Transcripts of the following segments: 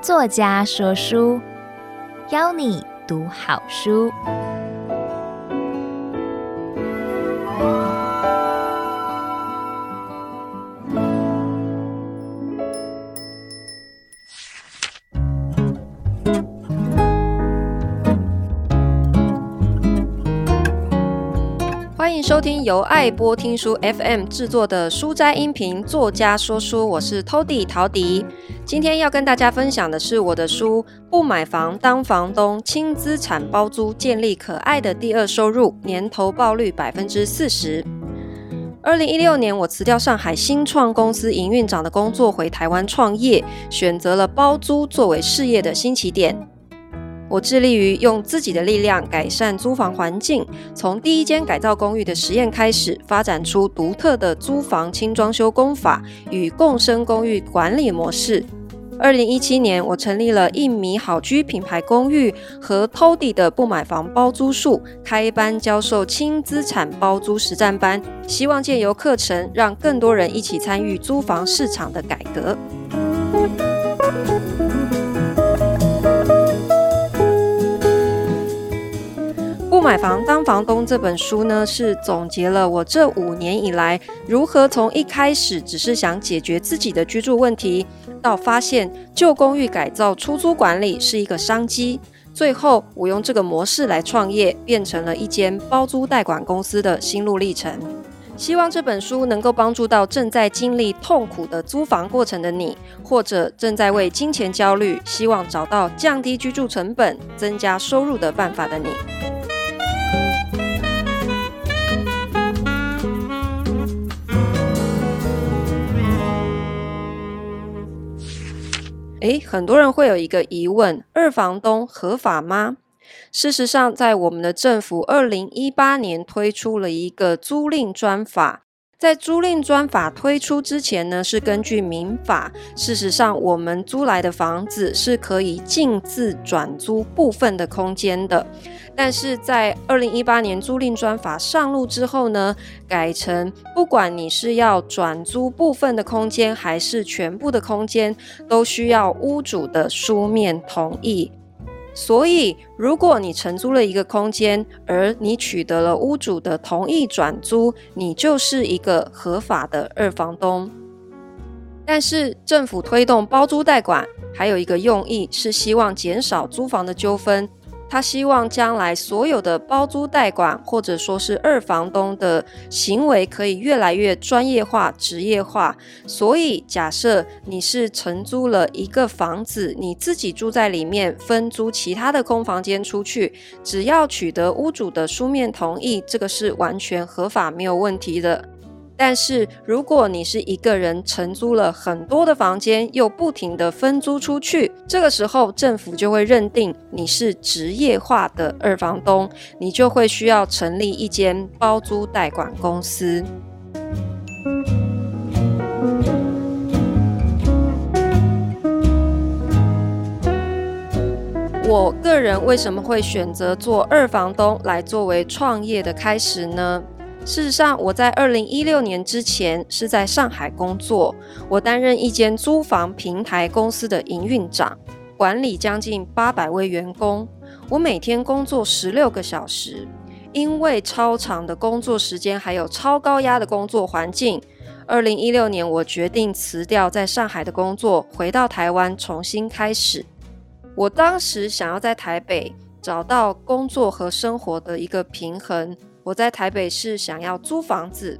作家说书，邀你读好书。欢迎收听由爱播听书 FM 制作的书斋音频作家说书，我是 Tody 陶迪。今天要跟大家分享的是我的书《不买房当房东：轻资产包租建立可爱的第二收入》，年投报率百分之四十。二零一六年，我辞掉上海新创公司营运长的工作，回台湾创业，选择了包租作为事业的新起点。我致力于用自己的力量改善租房环境，从第一间改造公寓的实验开始，发展出独特的租房轻装修工法与共生公寓管理模式。二零一七年，我成立了一米好居品牌公寓和 Tody 的不买房包租术，开班教授轻资产包租实战班，希望借由课程让更多人一起参与租房市场的改革。《买房当房东》这本书呢，是总结了我这五年以来如何从一开始只是想解决自己的居住问题，到发现旧公寓改造出租管理是一个商机，最后我用这个模式来创业，变成了一间包租代管公司的心路历程。希望这本书能够帮助到正在经历痛苦的租房过程的你，或者正在为金钱焦虑，希望找到降低居住成本、增加收入的办法的你。诶，很多人会有一个疑问：二房东合法吗？事实上，在我们的政府二零一八年推出了一个租赁专法。在租赁专法推出之前呢，是根据民法。事实上，我们租来的房子是可以径自转租部分的空间的。但是在二零一八年租赁专法上路之后呢，改成不管你是要转租部分的空间，还是全部的空间，都需要屋主的书面同意。所以，如果你承租了一个空间，而你取得了屋主的同意转租，你就是一个合法的二房东。但是，政府推动包租代管，还有一个用意是希望减少租房的纠纷。他希望将来所有的包租代管，或者说是二房东的行为，可以越来越专业化、职业化。所以，假设你是承租了一个房子，你自己住在里面，分租其他的空房间出去，只要取得屋主的书面同意，这个是完全合法、没有问题的。但是，如果你是一个人承租了很多的房间，又不停的分租出去，这个时候政府就会认定你是职业化的二房东，你就会需要成立一间包租代管公司。我个人为什么会选择做二房东来作为创业的开始呢？事实上，我在二零一六年之前是在上海工作，我担任一间租房平台公司的营运长，管理将近八百位员工。我每天工作十六个小时，因为超长的工作时间还有超高压的工作环境，二零一六年我决定辞掉在上海的工作，回到台湾重新开始。我当时想要在台北找到工作和生活的一个平衡。我在台北市想要租房子，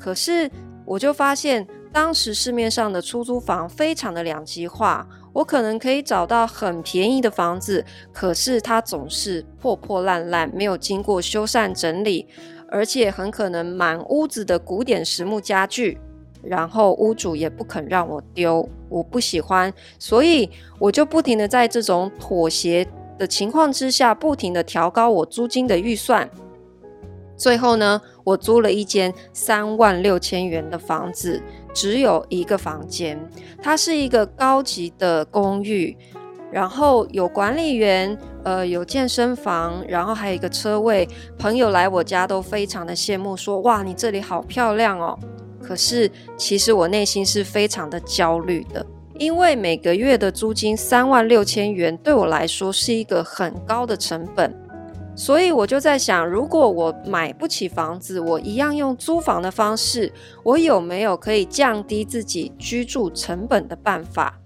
可是我就发现当时市面上的出租房非常的两极化。我可能可以找到很便宜的房子，可是它总是破破烂烂，没有经过修缮整理，而且很可能满屋子的古典实木家具，然后屋主也不肯让我丢，我不喜欢，所以我就不停的在这种妥协的情况之下，不停的调高我租金的预算。最后呢，我租了一间三万六千元的房子，只有一个房间。它是一个高级的公寓，然后有管理员，呃，有健身房，然后还有一个车位。朋友来我家都非常的羡慕，说：“哇，你这里好漂亮哦。”可是其实我内心是非常的焦虑的，因为每个月的租金三万六千元对我来说是一个很高的成本。所以我就在想，如果我买不起房子，我一样用租房的方式，我有没有可以降低自己居住成本的办法？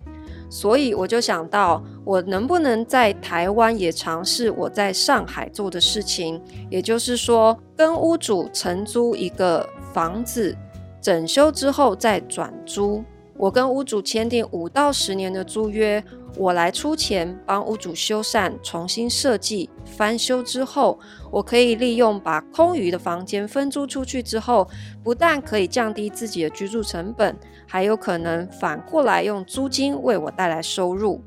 所以我就想到，我能不能在台湾也尝试我在上海做的事情，也就是说，跟屋主承租一个房子，整修之后再转租。我跟屋主签订五到十年的租约。我来出钱帮屋主修缮、重新设计、翻修之后，我可以利用把空余的房间分租出去之后，不但可以降低自己的居住成本，还有可能反过来用租金为我带来收入。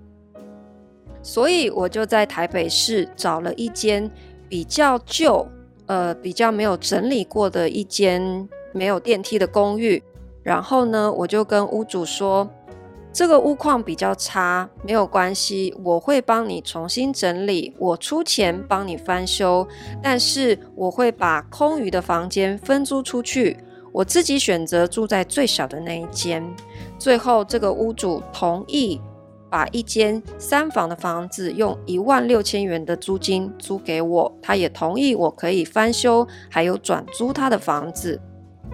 所以我就在台北市找了一间比较旧、呃比较没有整理过的一间没有电梯的公寓，然后呢，我就跟屋主说。这个屋况比较差，没有关系，我会帮你重新整理，我出钱帮你翻修，但是我会把空余的房间分租出去，我自己选择住在最小的那一间。最后，这个屋主同意把一间三房的房子用一万六千元的租金租给我，他也同意我可以翻修，还有转租他的房子。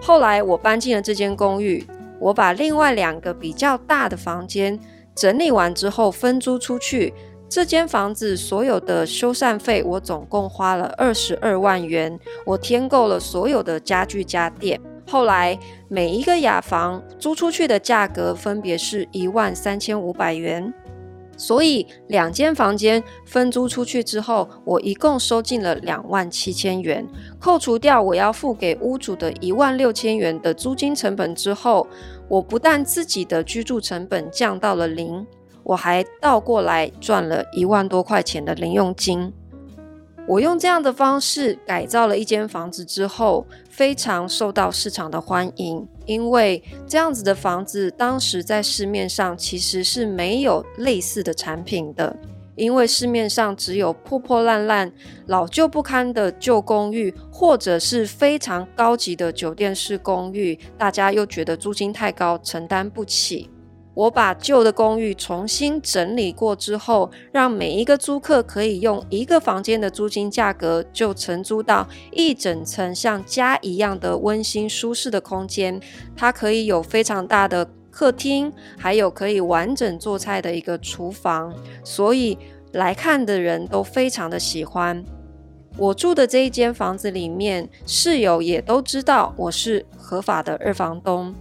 后来我搬进了这间公寓。我把另外两个比较大的房间整理完之后分租出去。这间房子所有的修缮费，我总共花了二十二万元。我添购了所有的家具家电。后来每一个雅房租出去的价格分别是一万三千五百元。所以两间房间分租出去之后，我一共收进了两万七千元。扣除掉我要付给屋主的一万六千元的租金成本之后，我不但自己的居住成本降到了零，我还倒过来赚了一万多块钱的零用金。我用这样的方式改造了一间房子之后，非常受到市场的欢迎。因为这样子的房子当时在市面上其实是没有类似的产品的，因为市面上只有破破烂烂、老旧不堪的旧公寓，或者是非常高级的酒店式公寓，大家又觉得租金太高，承担不起。我把旧的公寓重新整理过之后，让每一个租客可以用一个房间的租金价格就承租到一整层像家一样的温馨舒适的空间。它可以有非常大的客厅，还有可以完整做菜的一个厨房，所以来看的人都非常的喜欢。我住的这一间房子里面，室友也都知道我是合法的二房东。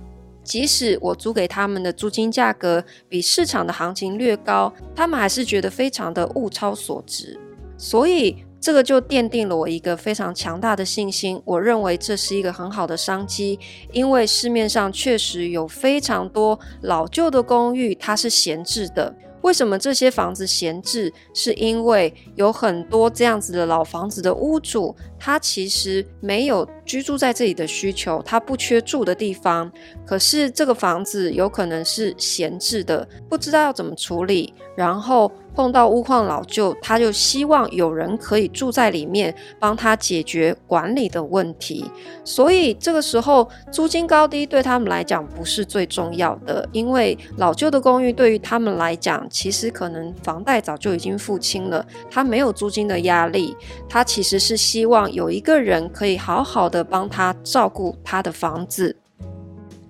即使我租给他们的租金价格比市场的行情略高，他们还是觉得非常的物超所值。所以这个就奠定了我一个非常强大的信心。我认为这是一个很好的商机，因为市面上确实有非常多老旧的公寓，它是闲置的。为什么这些房子闲置？是因为有很多这样子的老房子的屋主，他其实没有居住在这里的需求，他不缺住的地方。可是这个房子有可能是闲置的，不知道要怎么处理，然后。碰到屋况老旧，他就希望有人可以住在里面，帮他解决管理的问题。所以这个时候租金高低对他们来讲不是最重要的，因为老旧的公寓对于他们来讲，其实可能房贷早就已经付清了，他没有租金的压力。他其实是希望有一个人可以好好的帮他照顾他的房子。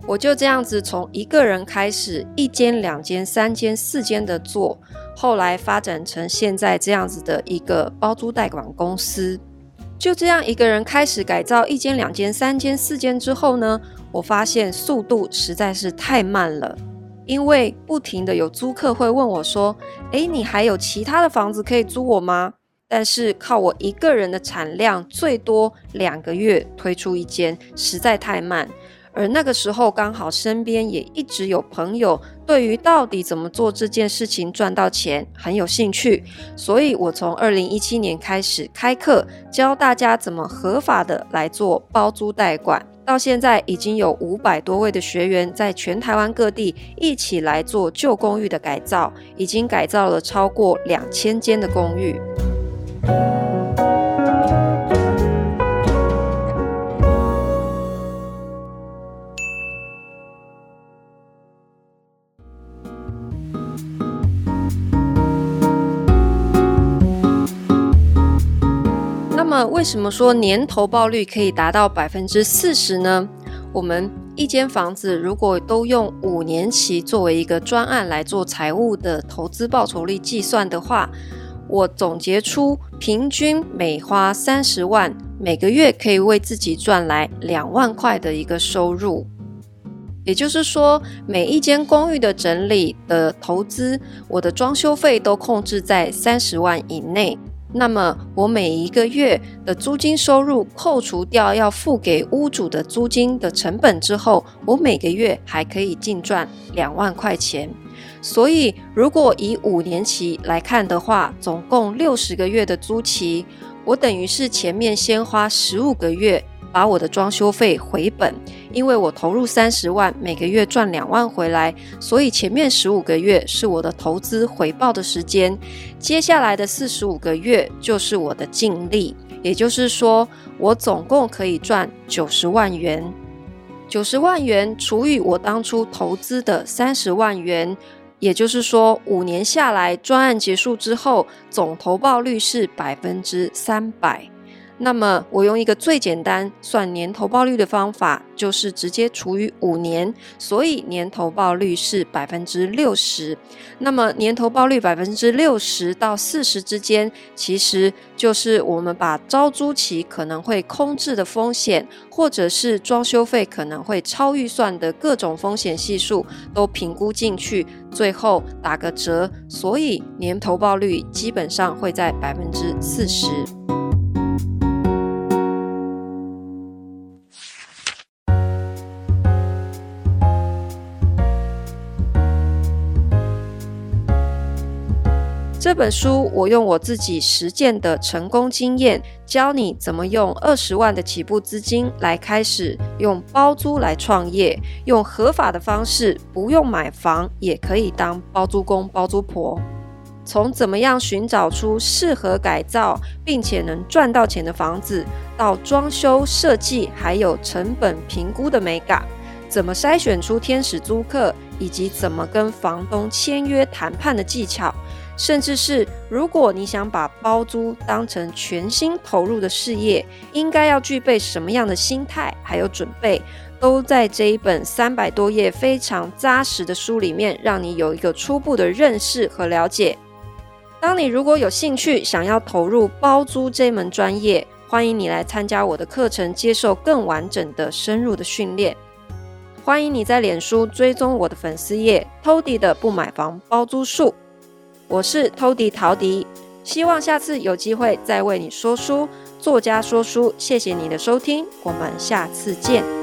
我就这样子从一个人开始，一间、两间、三间、四间的做。后来发展成现在这样子的一个包租代管公司，就这样一个人开始改造一间、两间、三间、四间之后呢，我发现速度实在是太慢了，因为不停的有租客会问我说：“诶，你还有其他的房子可以租我吗？”但是靠我一个人的产量，最多两个月推出一间，实在太慢。而那个时候刚好身边也一直有朋友对于到底怎么做这件事情赚到钱很有兴趣，所以我从二零一七年开始开课，教大家怎么合法的来做包租代管，到现在已经有五百多位的学员在全台湾各地一起来做旧公寓的改造，已经改造了超过两千间的公寓。那么为什么说年投报率可以达到百分之四十呢？我们一间房子如果都用五年期作为一个专案来做财务的投资报酬率计算的话，我总结出平均每花三十万，每个月可以为自己赚来两万块的一个收入。也就是说，每一间公寓的整理的投资，我的装修费都控制在三十万以内。那么，我每一个月的租金收入扣除掉要付给屋主的租金的成本之后，我每个月还可以净赚两万块钱。所以，如果以五年期来看的话，总共六十个月的租期，我等于是前面先花十五个月。把我的装修费回本，因为我投入三十万，每个月赚两万回来，所以前面十五个月是我的投资回报的时间，接下来的四十五个月就是我的净利，也就是说，我总共可以赚九十万元。九十万元除以我当初投资的三十万元，也就是说，五年下来，专案结束之后，总投报率是百分之三百。那么，我用一个最简单算年投报率的方法，就是直接除以五年，所以年投报率是百分之六十。那么，年投报率百分之六十到四十之间，其实就是我们把招租期可能会空置的风险，或者是装修费可能会超预算的各种风险系数都评估进去，最后打个折，所以年投报率基本上会在百分之四十。这本书我用我自己实践的成功经验，教你怎么用二十万的起步资金来开始用包租来创业，用合法的方式，不用买房也可以当包租公包租婆。从怎么样寻找出适合改造并且能赚到钱的房子，到装修设计还有成本评估的美感，怎么筛选出天使租客，以及怎么跟房东签约谈判的技巧。甚至是，如果你想把包租当成全新投入的事业，应该要具备什么样的心态还有准备，都在这一本三百多页非常扎实的书里面，让你有一个初步的认识和了解。当你如果有兴趣想要投入包租这门专业，欢迎你来参加我的课程，接受更完整的深入的训练。欢迎你在脸书追踪我的粉丝页，Tody 的不买房包租术。我是偷笛陶迪，希望下次有机会再为你说书。作家说书，谢谢你的收听，我们下次见。